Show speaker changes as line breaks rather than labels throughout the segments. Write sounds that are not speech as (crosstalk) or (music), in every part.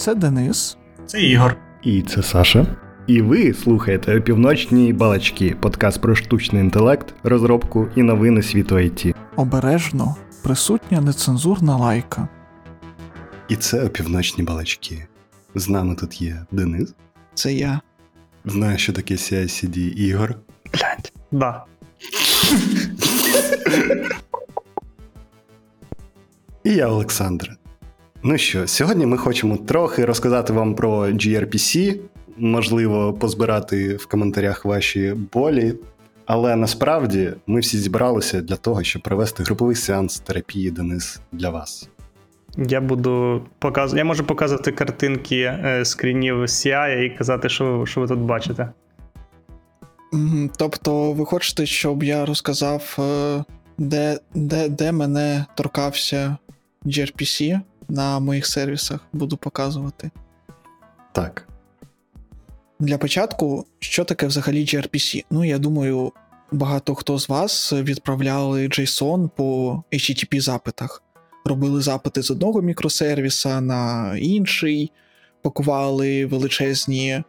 Це Денис.
Це Ігор.
І це Саша. І ви слухаєте опівночні балачки, подкаст про штучний інтелект, розробку і новини світу IT.
Обережно присутня нецензурна лайка.
І це опівночні балачки. З нами тут є Денис.
Це я.
Знаю, що таке CICD Ігор.
Блять. Да. (laughs)
І я Олександр. Ну що, сьогодні ми хочемо трохи розказати вам про gRPC, можливо, позбирати в коментарях ваші болі. Але насправді ми всі зібралися для того, щоб провести груповий сеанс терапії Денис для вас.
Я буду показувати. Я можу показувати картинки е, скрінів CI і казати, що, що ви тут бачите.
Тобто, ви хочете, щоб я розказав, е, де де, де мене торкався gRPC на моїх сервісах, буду показувати.
Так.
Для початку, що таке взагалі gRPC? Ну, я думаю, багато хто з вас відправляли JSON по HTTP запитах. Робили запити з одного мікросервіса на інший, пакували величезні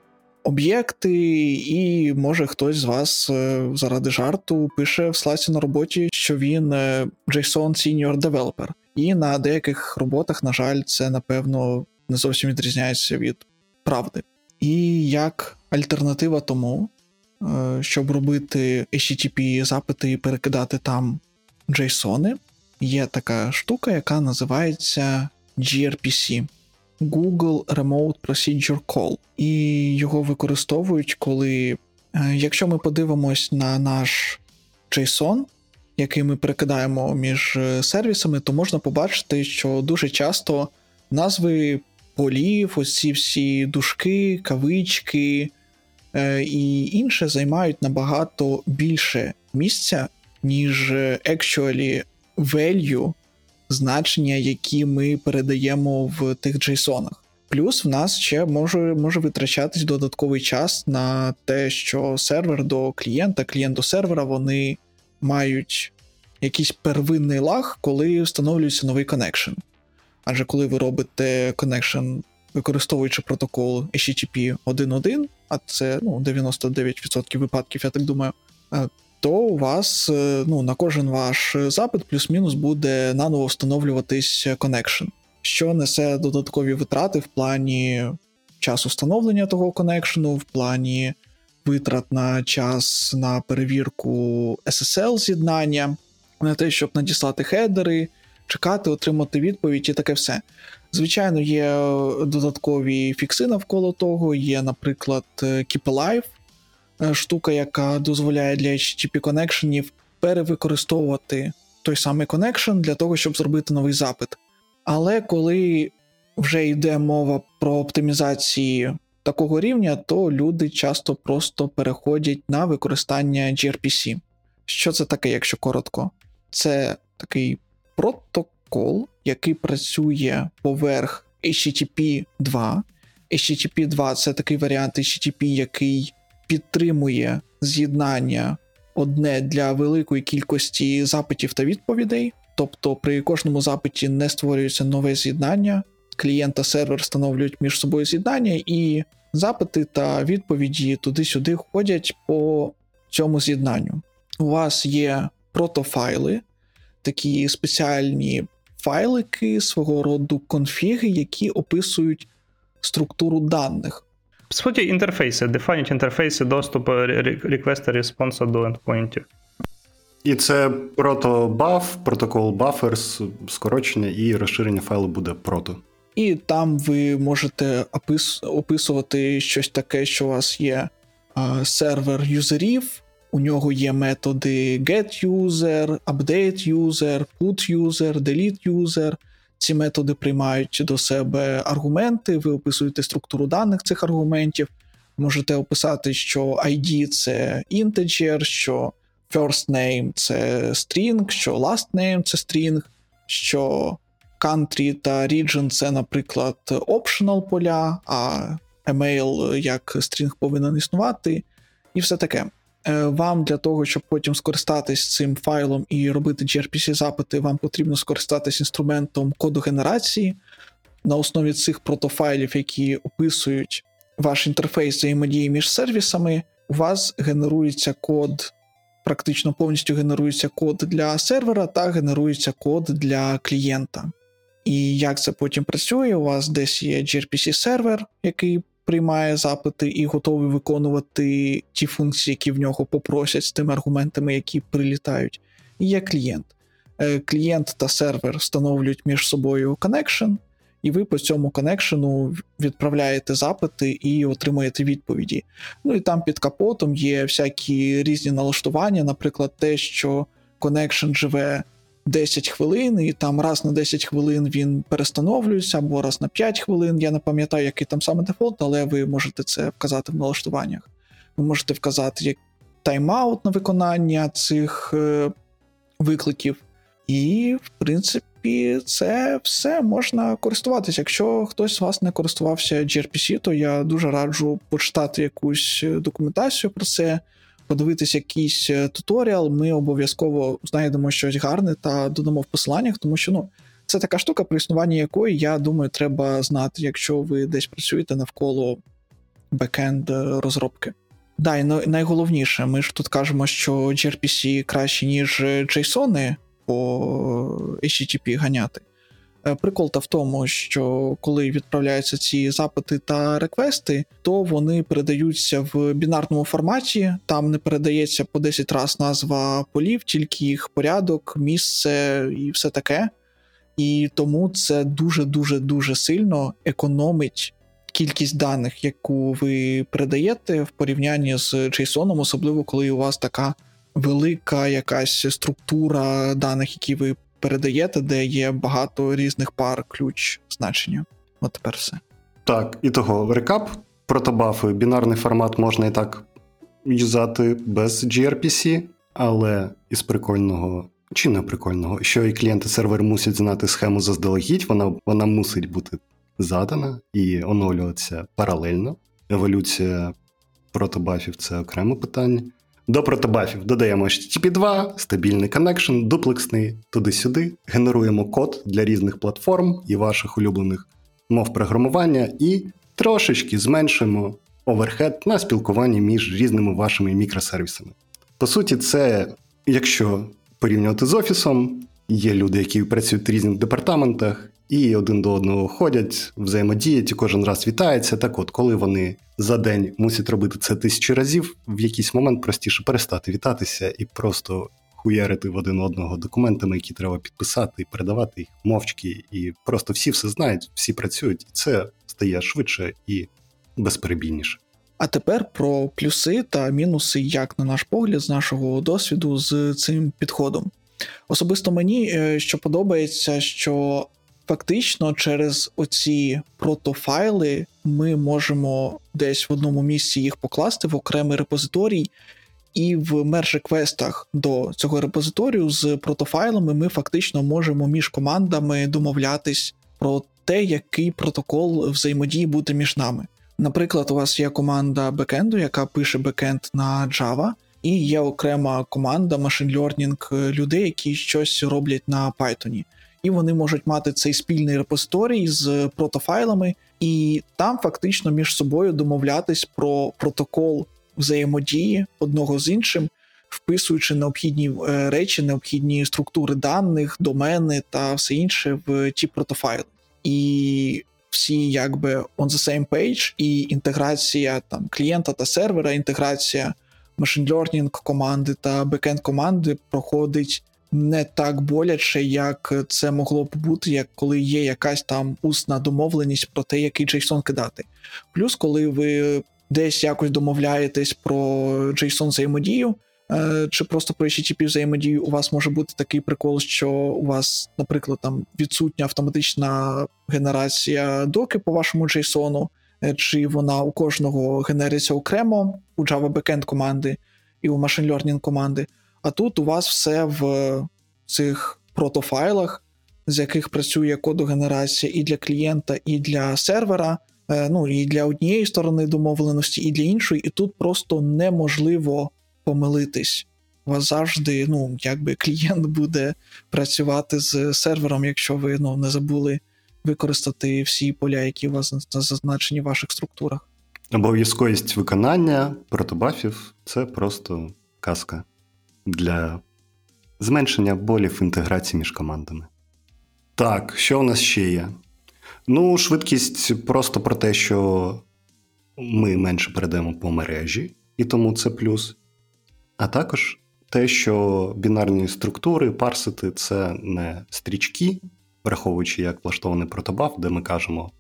об'єкти, і може хтось з вас е, заради жарту пише в сласі на роботі, що він е, JSON Senior Developer. І на деяких роботах, на жаль, це напевно не зовсім відрізняється від правди. І як альтернатива тому, е, щоб робити HTTP запити і перекидати там JSON, є така штука, яка називається gRPC. Google Remote Procedure Call. І його використовують, коли, е, якщо ми подивимось на наш JSON, який ми перекидаємо між е, сервісами, то можна побачити, що дуже часто назви полів, ось ці всі дужки, кавички е, і інше займають набагато більше місця, ніж actually value значення, які ми передаємо в тих JSON. Плюс в нас ще може може витрачатись додатковий час на те, що сервер до клієнта, клієнт до сервера, вони мають якийсь первинний лаг, коли встановлюється новий connection. Адже коли ви робите connection, використовуючи протокол HTTP 1.1, а це ну, 99% випадків, я так думаю, е, то у вас е, ну, на кожен ваш запит плюс-мінус буде наново встановлюватись connection, що несе додаткові витрати в плані часу встановлення того connection 'у, в плані витрат на час на перевірку SSL з'єднання, на те, щоб надіслати хедери, чекати, отримати відповідь і таке все. Звичайно, є додаткові фікси навколо того, є, наприклад, Keep Alive, Е, штука, яка дозволяє для HTTP connection 'ів перевикористовувати той самий connection для того, щоб зробити новий запит. Але коли вже йде мова про оптимізації такого рівня, то люди часто просто переходять на використання gRPC. Що це таке, якщо коротко? Це такий протокол, який працює поверх HTTP 2. HTTP 2 це такий варіант HTTP, який підтримує з'єднання одне для великої кількості запитів та відповідей. Тобто при кожному запиті не створюється нове з'єднання, клієнт та сервер встановлюють між собою з'єднання, і запити та відповіді туди-сюди ходять по цьому з'єднанню. У вас є протофайли, такі спеціальні файлики свого роду конфіги, які описують структуру даних.
По суті, інтерфейси, дефайнять інтерфейси доступу реквеста респонса до ендпоінтів.
І це протобаф, протокол buffers, скорочення і розширення файлу буде прото.
І там ви можете опис, описувати щось таке, що у вас є а, сервер юзерів, у нього є методи getUser, updateUser, putUser, deleteUser, ці методи приймають до себе аргументи, ви описуєте структуру даних цих аргументів. Можете описати, що ID це integer, що first name це string, що last name це string, що country та region це, наприклад, optional поля, а email як string повинен існувати, і все таке. Е, вам для того, щоб потім скористатись цим файлом і робити gRPC запити, вам потрібно скористатись інструментом коду генерації. на основі цих протофайлів, які описують ваш інтерфейс взаємодії між сервісами, у вас генерується код, практично повністю генерується код для сервера та генерується код для клієнта. І як це потім працює? У вас десь є gRPC сервер, який приймає запити і готовий виконувати ті функції, які в нього попросять з тими аргументами, які прилітають. Є клієнт. Е, Клієнт та сервер встановлюють між собою connection, і ви по цьому коннекшену відправляєте запити і отримуєте відповіді. Ну і там під капотом є всякі різні налаштування, наприклад, те, що connection живе 10 хвилин, і там раз на 10 хвилин він перестановлюється, або раз на 5 хвилин. Я не пам'ятаю, який там саме дефолт, але ви можете це вказати в налаштуваннях. Ви можете вказати як тайм-аут на виконання цих е, викликів. І, в принципі, це все можна користуватися. Якщо хтось з вас не користувався gRPC, то я дуже раджу почитати якусь документацію про це, подивитися якийсь е, туторіал. Ми обов'язково знайдемо щось гарне та додамо в посиланнях, тому що ну, це така штука, про існування якої, я думаю, треба знати, якщо ви десь працюєте навколо бекенд розробки. Да, і найголовніше, ми ж тут кажемо, що gRPC краще, ніж JSON по HTTP ганяти. Е, прикол та в тому, що коли відправляються ці запити та реквести, то вони передаються в бінарному форматі. Там не передається по 10 разів назва полів, тільки їх порядок, місце і все таке. І тому це дуже-дуже дуже сильно економить кількість даних, яку ви передаєте в порівнянні з JSON, особливо коли у вас така велика якась структура даних, які ви передаєте, де є багато різних пар ключ значення. От тепер все.
Так, і того рекап. Протобафи, бінарний формат можна і так юзати без gRPC, але із прикольного чи не прикольного, що і клієнт і сервер мусять знати схему заздалегідь, вона вона мусить бути задана і оновлюватися паралельно. Еволюція протобафів це окреме питання. До протобафів додаємо HTTP 2, стабільний connection, дуплексний, туди-сюди. Генеруємо код для різних платформ і ваших улюблених мов програмування, і трошечки зменшуємо overhead на спілкуванні між різними вашими мікросервісами. По суті, це, якщо порівнювати з офісом, є люди, які працюють в різних департаментах, і один до одного ходять, взаємодіють і кожен раз вітаються. Так от, коли вони за день мусять робити це тисячу разів, в якийсь момент простіше перестати вітатися і просто хуярити в один одного документами, які треба підписати і передавати їх мовчки. І просто всі все знають, всі працюють, і це стає швидше і безперебійніше.
А тепер про плюси та мінуси, як на наш погляд, з нашого досвіду з цим підходом. Особисто мені е, що подобається, що фактично через оці протофайли ми можемо десь в одному місці їх покласти в окремий репозиторій, і в мерж реквестах до цього репозиторію з протофайлами ми фактично можемо між командами домовлятись про те, який протокол взаємодії буде між нами. Наприклад, у вас є команда бекенду, яка пише бекенд на Java, і є окрема команда machine learning людей, які щось роблять на Python і вони можуть мати цей спільний репозиторій з протофайлами, і там фактично між собою домовлятись про протокол взаємодії одного з іншим, вписуючи необхідні е, речі, необхідні структури даних, домени та все інше в ті протофайли. І всі якби on the same page, і інтеграція там клієнта та сервера, інтеграція machine learning команди та backend команди проходить не так боляче, як це могло б бути, як коли є якась там усна домовленість про те, який JSON кидати. Плюс, коли ви десь якось домовляєтесь про JSON взаємодію, е, чи просто про HTTP взаємодію, у вас може бути такий прикол, що у вас, наприклад, там відсутня автоматична генерація доки по вашому JSON, е, чи вона у кожного генериться окремо у Java Backend команди і у Machine Learning команди. А тут у вас все в цих протофайлах, з яких працює кодогенерація і для клієнта, і для сервера, е, ну і для однієї сторони домовленості, і для іншої, і тут просто неможливо помилитись. У вас завжди, ну, якби клієнт буде працювати з сервером, якщо ви ну, не забули використати всі поля, які у вас зазначені в ваших структурах.
Обов'язковість виконання протобафів це просто казка для зменшення болів інтеграції між командами. Так, що в нас ще є? Ну, швидкість просто про те, що ми менше перейдемо по мережі, і тому це плюс. А також те, що бінарні структури, парсити це не стрічки, враховуючи, як влаштований протобаф, де ми кажемо.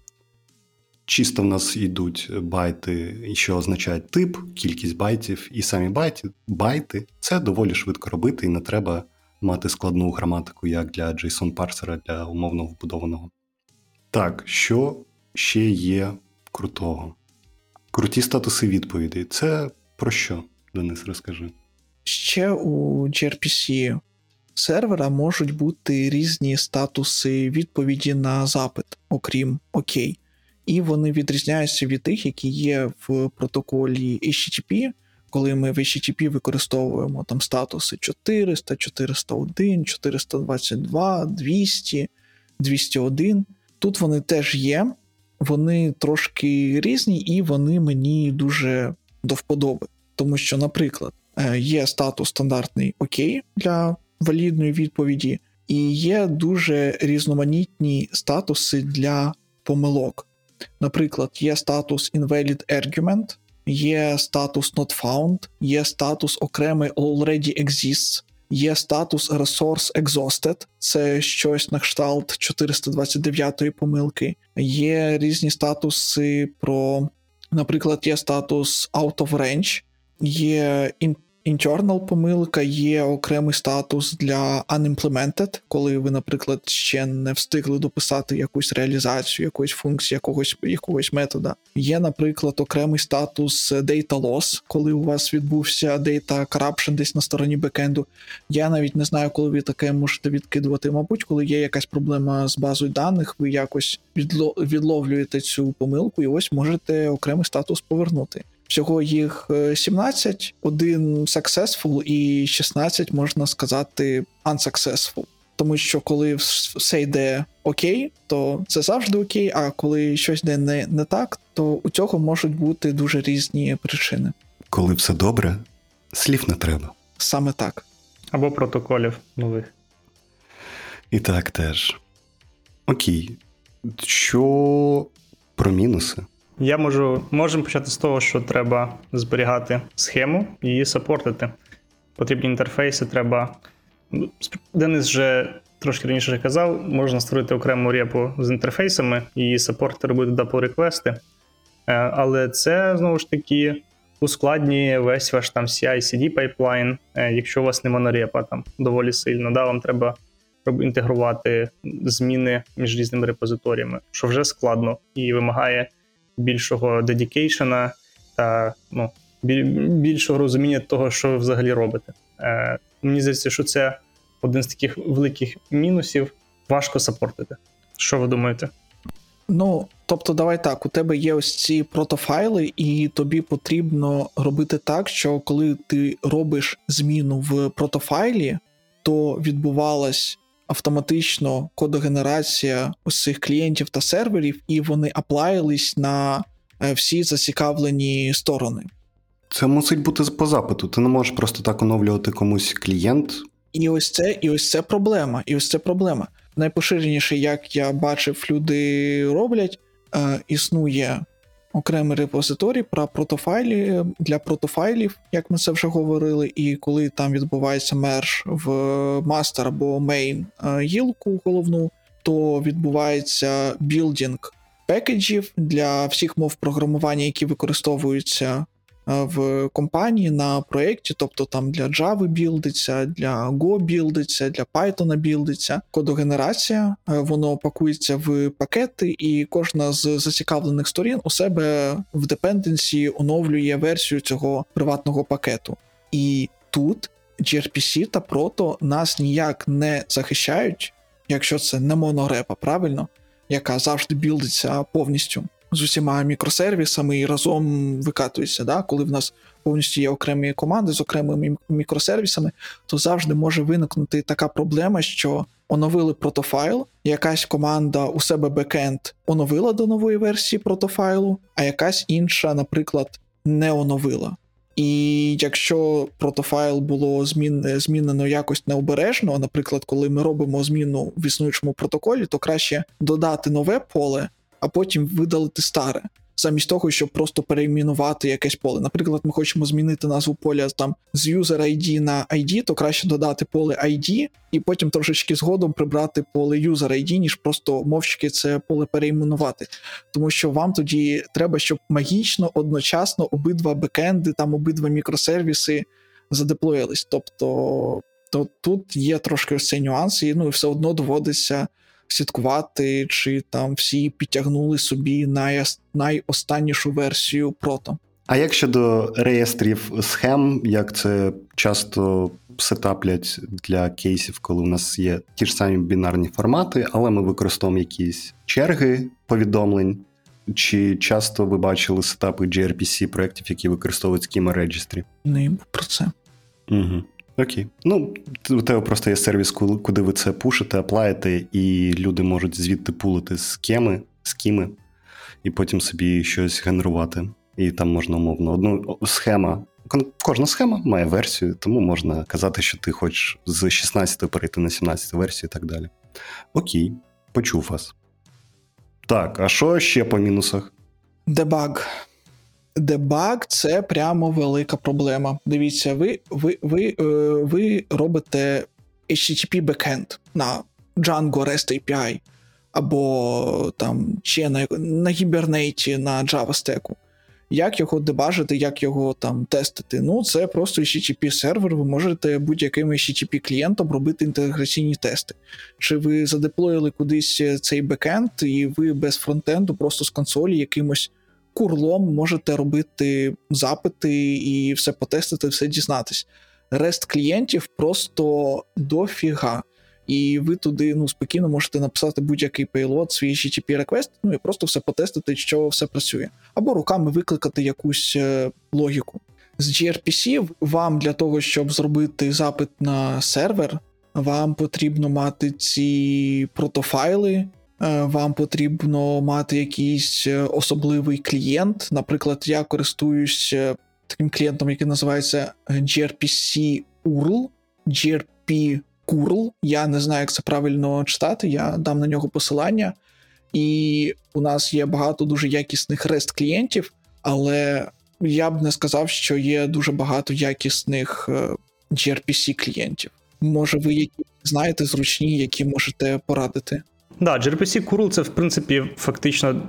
Чисто в нас йдуть байти, що означають тип, кількість байтів, і самі байти, байти це доволі швидко робити, і не треба мати складну граматику, як для JSON-парсера для умовно вбудованого. Так, що ще є крутого? Круті статуси відповідей. Це про що, Денис, розкажи.
Ще у gRPC сервера можуть бути різні статуси відповіді на запит, окрім ОК. І вони відрізняються від тих, які є в протоколі HTTP, коли ми в HTTP використовуємо там статуси 400, 401, 422, 200, 201. Тут вони теж є, вони трошки різні, і вони мені дуже до вподоби. Тому що, наприклад, е, є статус стандартний ОК для валідної відповіді, і є дуже різноманітні статуси для помилок. Наприклад, є статус Invalid Argument, є статус Not Found, є статус окремий Already Exists, є статус Resource Exhausted, це щось на кшталт 429 помилки. Є різні статуси про, наприклад, є статус Out of Range, є Internal помилка є окремий статус для unimplemented, коли ви, наприклад, ще не встигли дописати якусь реалізацію, якоїсь функції, якогось якогось метода. Є, наприклад, окремий статус data loss, коли у вас відбувся data corruption десь на стороні бекенду. Я навіть не знаю, коли ви таке можете відкидувати. Мабуть, коли є якась проблема з базою даних, ви якось відловлюєте цю помилку, і ось можете окремий статус повернути. Всього їх 17, е, один successful і 16, можна сказати, unsuccessful. Тому що коли все йде окей, то це завжди окей, а коли щось йде не, не так, то у цього можуть бути дуже різні причини.
Коли все добре, слів не треба.
Саме так.
Або протоколів нових.
І так теж. Окей. Що про мінуси?
Я можу можемо почати з того, що треба зберігати схему і її сапортити. Потрібні інтерфейси треба. Ну, Денис вже трошки раніше казав, можна створити окрему репу з інтерфейсами і сапортити робити дапл реквести. Е, але це знову ж таки ускладнює весь ваш там CI-CD пайплайн, е, якщо у вас не монорепа там доволі сильно. Да, Вам треба інтегрувати зміни між різними репозиторіями, що вже складно і вимагає більшого dedication 'а та ну, більшого розуміння того, що ви взагалі робите. Е, Мені здається, що це один з таких великих мінусів. Важко сапортити. Що ви думаєте?
Ну, тобто, давай так, у тебе є ось ці протофайли, і тобі потрібно робити так, що коли ти робиш зміну в протофайлі, то відбувалась автоматично кодогенерація цих клієнтів та серверів, і вони аплаїлись на е, всі зацікавлені сторони.
Це мусить бути по запиту. Ти не можеш просто так оновлювати комусь клієнт.
І ось це, і ось це проблема. І ось це проблема. Найпоширеніше, як я бачив, люди роблять, е, існує окремий репозиторій про протофайлі для протофайлів, як ми це вже говорили, і коли там відбувається мерж в master або е, гілку головну, то відбувається building package ів для всіх мов програмування, які використовуються в компанії на проєкті, тобто там для Java білдиться, для Go білдиться, для Python білдиться. Кодогенерація, е, воно пакується в пакети, і кожна з зацікавлених сторін у себе в dependency оновлює версію цього приватного пакету. І тут gRPC та Proto нас ніяк не захищають, якщо це не монорепа, правильно, яка завжди білдиться повністю. З усіма мікросервісами і разом викатується. Да? Коли в нас повністю є окремі команди з окремими мікросервісами, то завжди може виникнути така проблема, що оновили протофайл, якась команда у себе бекенд оновила до нової версії протофайлу, а якась інша, наприклад, не оновила. І якщо протофайл було змін, змінено якось необережно, наприклад, коли ми робимо зміну в існуючому протоколі, то краще додати нове поле, а потім видалити старе замість того, щоб просто перейменувати якесь поле. Наприклад, ми хочемо змінити назву поля там з user ID на ID, то краще додати поле ID, і потім трошечки згодом прибрати поле user ID, ніж просто мовчки це поле перейменувати. Тому що вам тоді треба, щоб магічно одночасно обидва бекенди, там обидва мікросервіси задеплоїлись. Тобто то тут є трошки ось цей нюанс, і ну все одно доводиться слідкувати, чи там всі підтягнули собі най... найостаннішу версію прото.
А як щодо реєстрів схем, як це часто сетаплять для кейсів, коли у нас є ті ж самі бінарні формати, але ми використовуємо якісь черги повідомлень, чи часто ви бачили сетапи gRPC проєктів, які використовують Schema Registry?
Не про це.
Угу. Окей. Ну, у тебе просто є сервіс, куди ви це пушите, аплаєте, і люди можуть звідти пулити схеми, скіми, і потім собі щось генерувати. І там можна умовно одну схема. Кожна схема має версію, тому можна казати, що ти хочеш з 16 перейти на 17 версію і так далі. Окей, почув вас. Так, а що ще по мінусах?
Дебаг дебаг це прямо велика проблема. Дивіться, ви ви, ви, е, ви робите HTTP backend на Django REST API, або там ще на на Hibernate на Java Stack. Як його дебажити, як його там тестити? Ну, це просто http сервер, ви можете будь-яким http клієнтом робити інтеграційні тести. Чи ви задеплоїли кудись цей бекенд, і ви без фронтенду просто з консолі якимось curl ом можете робити запити і все потестити, все дізнатись. REST клієнтів просто дофіга. І ви туди ну, спокійно можете написати будь-який payload, свій http request, ну і просто все потестити, що все працює. Або руками викликати якусь е, логіку. З gRPC вам для того, щоб зробити запит на сервер, вам потрібно мати ці протофайли, вам потрібно мати якийсь е, особливий клієнт. Наприклад, я користуюсь е, таким клієнтом, який називається gRPC URL, gRP URL. Я не знаю, як це правильно читати. Я дам на нього посилання. І у нас є багато дуже якісних REST клієнтів, але я б не сказав, що є дуже багато якісних gRPC клієнтів. Може, ви які знаєте зручні, які можете порадити?
Да, gRPC curl це, в принципі, фактично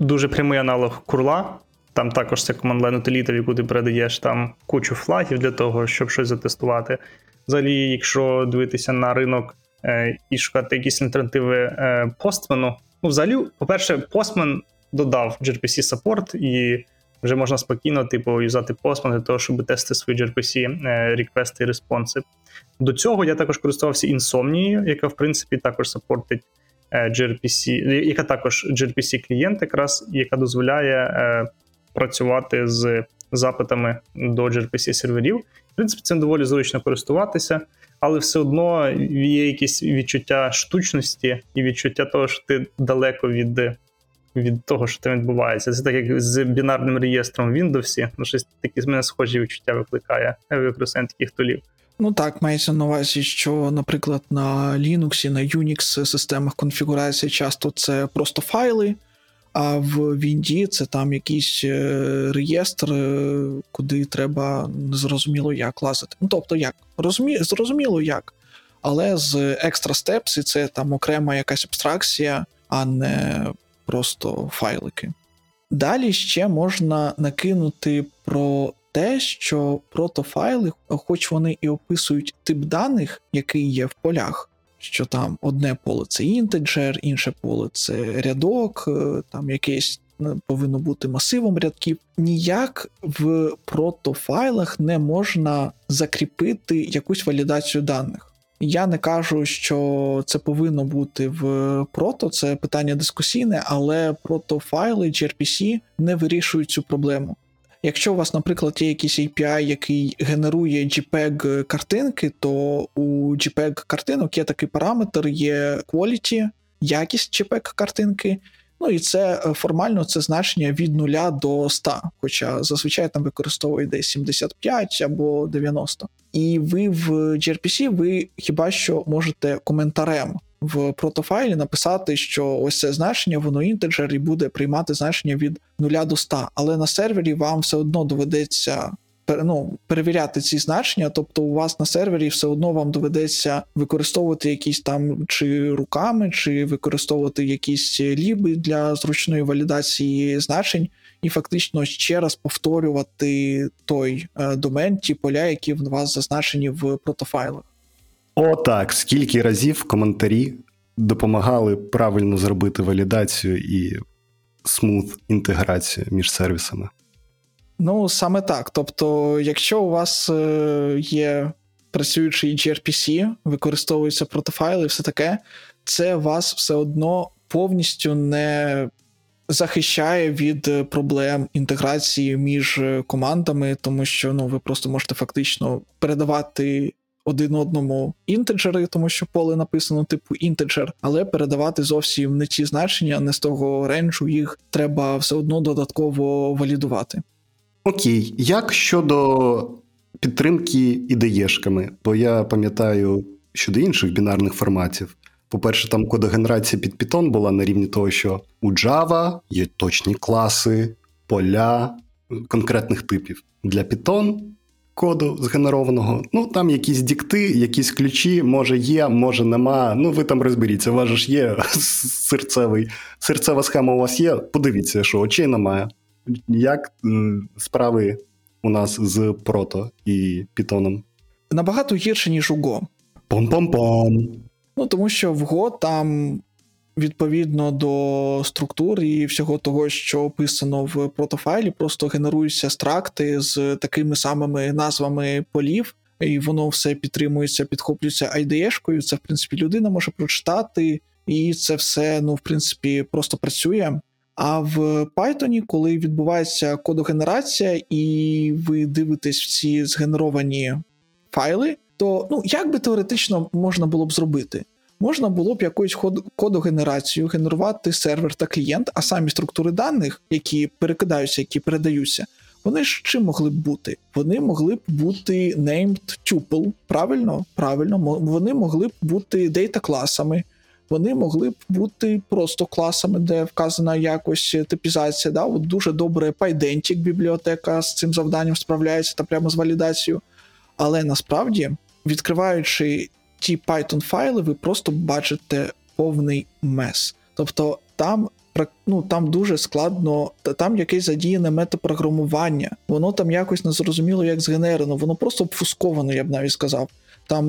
дуже прямий аналог курла. Там також це командлайн утиліта, в яку ти передаєш там кучу флагів для того, щоб щось затестувати. Взагалі, якщо дивитися на ринок е, і шукати якісь альтернативи е, постмену, ну, взагалі, по-перше, постмен додав gRPC саппорт, і вже можна спокійно, типу, юзати постмен для того, щоб тестити свої gRPC е, реквести і респонси. До цього я також користувався Insomniєю, яка, в принципі, також саппортить gRPC, яка також gRPC клієнт, якраз яка дозволяє е, працювати з запитами до gRPC серверів. В принципі, цим доволі зручно користуватися, але все одно є якісь відчуття штучності і відчуття того, що ти далеко від. Від того, що там відбувається. Це так як з бінарним реєстром в Windows, ну щось такі з мене схожі відчуття викликає використання таких тулів.
Ну так, мається на увазі, що, наприклад, на Linux, на Unix системах конфігурації часто це просто файли, а в Windows це там якийсь е, реєстр, е, куди треба незрозуміло як лазити. Ну тобто, як? Розумі... Зрозуміло як. Але з Extra Steps це там окрема якась абстракція, а не просто файлики. Далі ще можна накинути про те, що протофайли, хоч вони і описують тип даних, який є в полях, що там одне поле це інтеджер, інше поле це рядок, е, там якесь е, повинно бути масивом рядків. Ніяк в протофайлах не можна закріпити якусь валідацію даних. Я не кажу, що це повинно бути в прото, це питання дискусійне, але протофайли gRPC не вирішують цю проблему. Якщо у вас, наприклад, є якийсь API, який генерує JPEG картинки, то у JPEG картинок є такий параметр, є quality, якість JPEG картинки. Ну і це е, формально це значення від 0 до 100, хоча зазвичай там використовують десь 75 або 90. І ви в gRPC ви хіба що можете коментарем в протофайлі написати, що ось це значення, воно інтеджер і буде приймати значення від 0 до 100, але на сервері вам все одно доведеться ну, перевіряти ці значення, тобто у вас на сервері все одно вам доведеться використовувати якісь там чи руками, чи використовувати якісь ліби для зручної валідації значень, і фактично ще раз повторювати той е, домен, ті поля, які в вас зазначені в протофайлах.
Отак, скільки разів коментарі допомагали правильно зробити валідацію і смут інтеграцію між сервісами.
Ну, саме так. Тобто, якщо у вас е, є працюючий gRPC, використовуються протофайли і все таке, це вас все одно повністю не захищає від проблем інтеграції між командами, тому що ну, ви просто можете фактично передавати. Один одному інтеджери, тому що поле написано типу інтеджер, але передавати зовсім не ті значення, не з того ренджу їх треба все одно додатково валідувати.
Окей, як щодо підтримки ідеєшками? Бо я пам'ятаю щодо інших бінарних форматів. По-перше, там кодогенерація під Python була на рівні того, що у Java є точні класи, поля конкретних типів. Для Python коду згенерованого, ну там якісь дікти, якісь ключі, може є, може нема. Ну ви там розберіться, у вас ж є (laughs) серцевий, серцева схема у вас є. Подивіться, що очей немає. Як справи у нас з прото і Пітоном?
Набагато гірше, ніж у Go.
Пом-пом-пом.
Ну, тому що в Go там, відповідно до структур і всього того, що описано в протофайлі, просто генеруються стракти з такими самими назвами полів, і воно все підтримується, підхоплюється IDE-шкою. Це, в принципі, людина може прочитати, і це все, ну, в принципі, просто працює. А в Python, коли відбувається кодогенерація, і ви дивитесь в ці згенеровані файли, то ну як би теоретично можна було б зробити? Можна було б якусь кодогенерацію генерувати сервер та клієнт, а самі структури даних, які перекидаються, які передаються, вони ж чим могли б бути? Вони могли б бути named tuple, правильно? Правильно, вони могли б бути дейта класами вони могли б бути просто класами, де вказана якось типізація. Да? От Дуже добре PyDentic бібліотека з цим завданням справляється та прямо з валідацією. Але насправді, відкриваючи ті Python файли, ви просто бачите повний мес. Тобто там ну, там дуже складно, там якесь задіяне метапрограмування, воно там якось незрозуміло як згенерено, воно просто обфусковано, я б навіть сказав. Там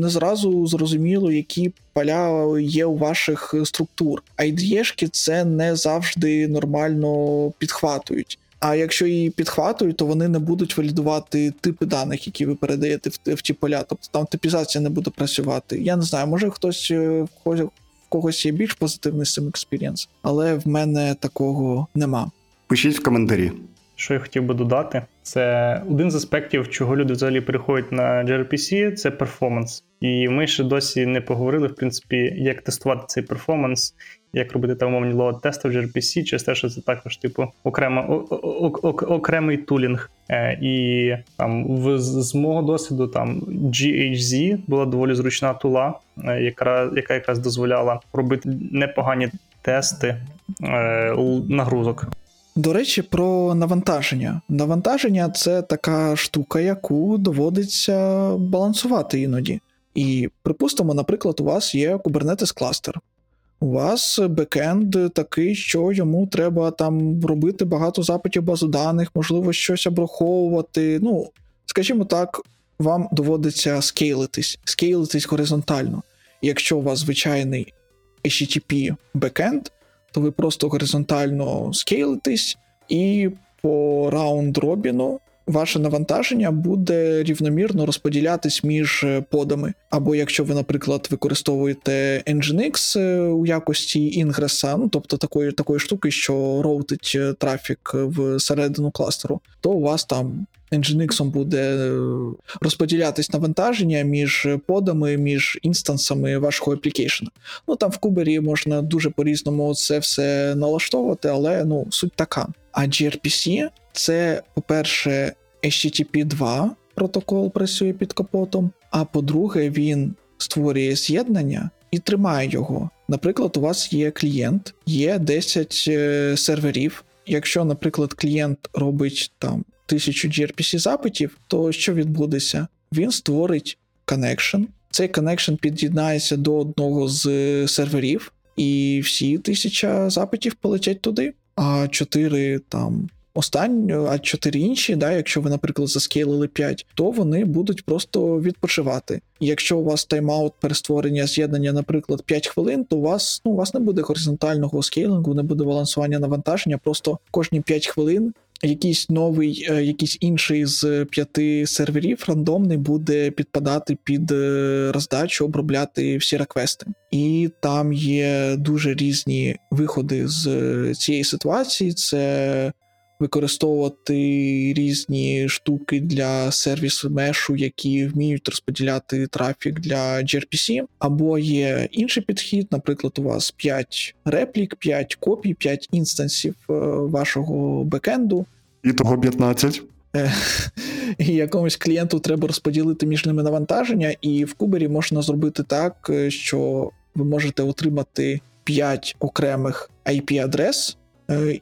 не зразу зрозуміло, які поля є у ваших структур. А ідеєшки це не завжди нормально підхватують. А якщо її підхватують, то вони не будуть валідувати типи даних, які ви передаєте в, в ті поля. Тобто там типізація не буде працювати. Я не знаю, може хтось е, в когось є більш позитивний з цим experience, але в мене такого нема.
Пишіть в коментарі.
Що я хотів би додати, це один з аспектів, чого люди взагалі переходять на gRPC, це перформанс. І ми ще досі не поговорили, в принципі, як тестувати цей перформанс, як робити там умовні лоад тести в gRPC, через те, що це також, типу, окрема, окремий тулінг. Е, і там в, з мого досвіду там GHZ була доволі зручна тула, е, яка, яка якраз дозволяла робити непогані тести е, нагрузок.
До речі, про навантаження. Навантаження це така штука, яку доводиться балансувати іноді. І припустимо, наприклад, у вас є Kubernetes кластер. У вас бекенд такий, що йому треба там робити багато запитів базу даних, можливо, щось обраховувати. Ну, скажімо так, вам доводиться скейлитись, скейлитись горизонтально. якщо у вас звичайний HTTP бекенд, то ви просто горизонтально скейлитесь і по раунд робіну ваше навантаження буде рівномірно розподілятись між е, подами. Або якщо ви, наприклад, використовуєте Nginx е, у якості інгреса, ну тобто такої такої штуки, що роутить е, трафік в середину кластеру, то у вас там Nginx буде розподілятись навантаження між подами, між інстансами вашого аплікейшена. Ну там в кубері можна дуже по-різному це все налаштовувати, але ну суть така. А gRPC це, по-перше, HTTP 2 протокол працює під капотом. А по-друге, він створює з'єднання і тримає його. Наприклад, у вас є клієнт, є 10 е, серверів. Якщо, наприклад, клієнт робить там тисячу gRPC запитів, то що відбудеться? Він створить connection. Цей connection під'єднається до одного з е, серверів, і всі тисяча запитів полетять туди. А чотири там останні, а чотири інші, да, якщо ви, наприклад, заскейлили 5, то вони будуть просто відпочивати. І Якщо у вас тайм-аут перестворення з'єднання, наприклад, 5 хвилин, то у вас ну у вас не буде горизонтального скейлингу, не буде балансування навантаження. Просто кожні 5 хвилин якийсь новий, е, якийсь інший з п'яти серверів рандомний буде підпадати під е, роздачу, обробляти всі реквести. І там є дуже різні виходи з е, цієї ситуації. Це використовувати різні штуки для сервісу мешу, які вміють розподіляти трафік для gRPC, або є інший підхід, наприклад, у вас 5 реплік, 5 копій, 5 інстансів е, вашого бекенду.
І того 15.
Е, І якомусь клієнту треба розподілити між ними навантаження, і в кубері можна зробити так, е, що ви можете отримати 5 окремих IP-адрес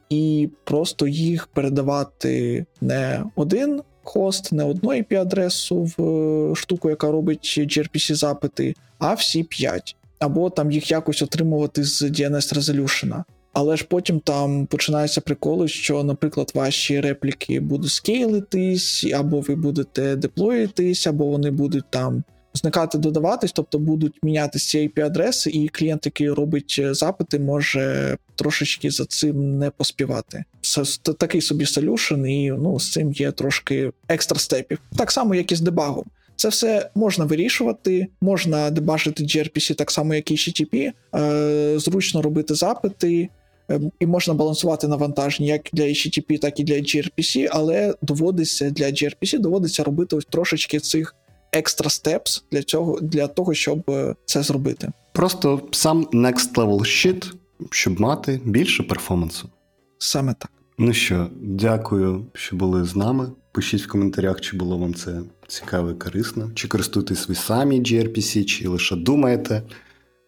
і просто їх передавати не один хост, не одну IP-адресу в е, штуку, яка робить gRPC запити, а всі 5. Або там їх якось отримувати з DNS Resolution. Але ж потім там починаються приколи, що, наприклад, ваші репліки будуть скейлитись, або ви будете деплоїтись, або вони будуть там зникати, додаватись, тобто будуть мінятися ці IP-адреси, і клієнт, який робить е, запити, може трошечки за цим не поспівати. Це такий собі солюшн, і ну, з цим є трошки екстра степів. Так само, як і з дебагом. Це все можна вирішувати, можна дебажити gRPC так само, як і HTTP, е, зручно робити запити, е, і можна балансувати навантаження як для HTTP, так і для gRPC, але доводиться для gRPC доводиться робити ось трошечки цих екстра степс для цього, для того, щоб е, це зробити.
Просто сам next level shit, щоб мати більше перформансу.
Саме так.
Ну що, дякую, що були з нами. Пишіть в коментарях, чи було вам це цікаво і корисно, чи користуєтесь ви самі gRPC, чи лише думаєте.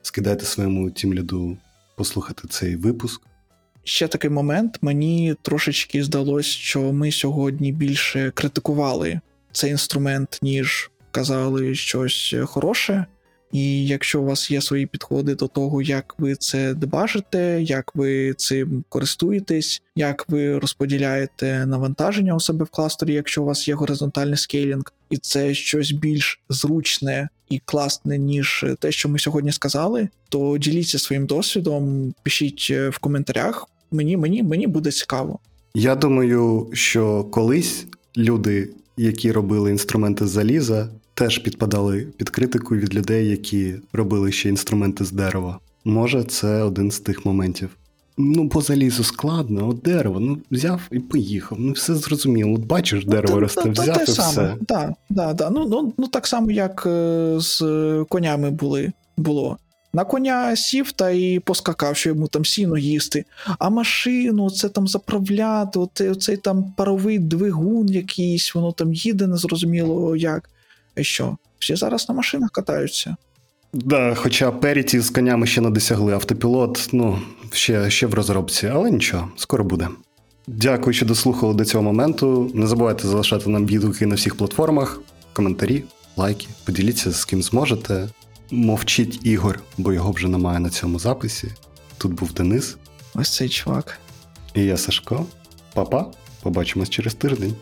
Скидайте своєму тімліду послухати цей випуск.
Ще такий момент. Мені трошечки здалось, що ми сьогодні більше критикували цей інструмент, ніж казали щось хороше. І якщо у вас є свої підходи до того, як ви це дебажите, як ви цим користуєтесь, як ви розподіляєте навантаження у себе в кластері, якщо у вас є горизонтальний скейлінг, і це щось більш зручне і класне, ніж те, що ми сьогодні сказали, то діліться своїм досвідом, пишіть е, в коментарях. Мені, мені, мені буде цікаво.
Я думаю, що колись люди, які робили інструменти з заліза, теж підпадали під критику від людей, які робили ще інструменти з дерева. Може, це один з тих моментів. Ну, по залізу складно, от дерево, ну взяв і поїхав. Ну, все зрозуміло. От бачиш, дерево
Ну,
росте,
та- та-
взяв
те
і
саме.
все.
Да, да, да. Ну, ну, ну так само, як е, з е, конями були, було. На коня сів та і поскакав, що йому там сіно їсти. А машину це там заправляти, оцей, оцей там паровий двигун якийсь, воно там їде незрозуміло як. І що? Всі зараз на машинах катаються.
Да, хоча Періті з конями ще не досягли, автопілот, ну, ще, ще в розробці, але нічого, скоро буде. Дякую, що дослухали до цього моменту. Не забувайте залишати нам відгуки на всіх платформах, коментарі, лайки, поділіться з ким зможете. Мовчіть Ігор, бо його вже немає на цьому записі. Тут був Денис
Ось цей чувак.
і я Сашко. Па-па, побачимось через тиждень.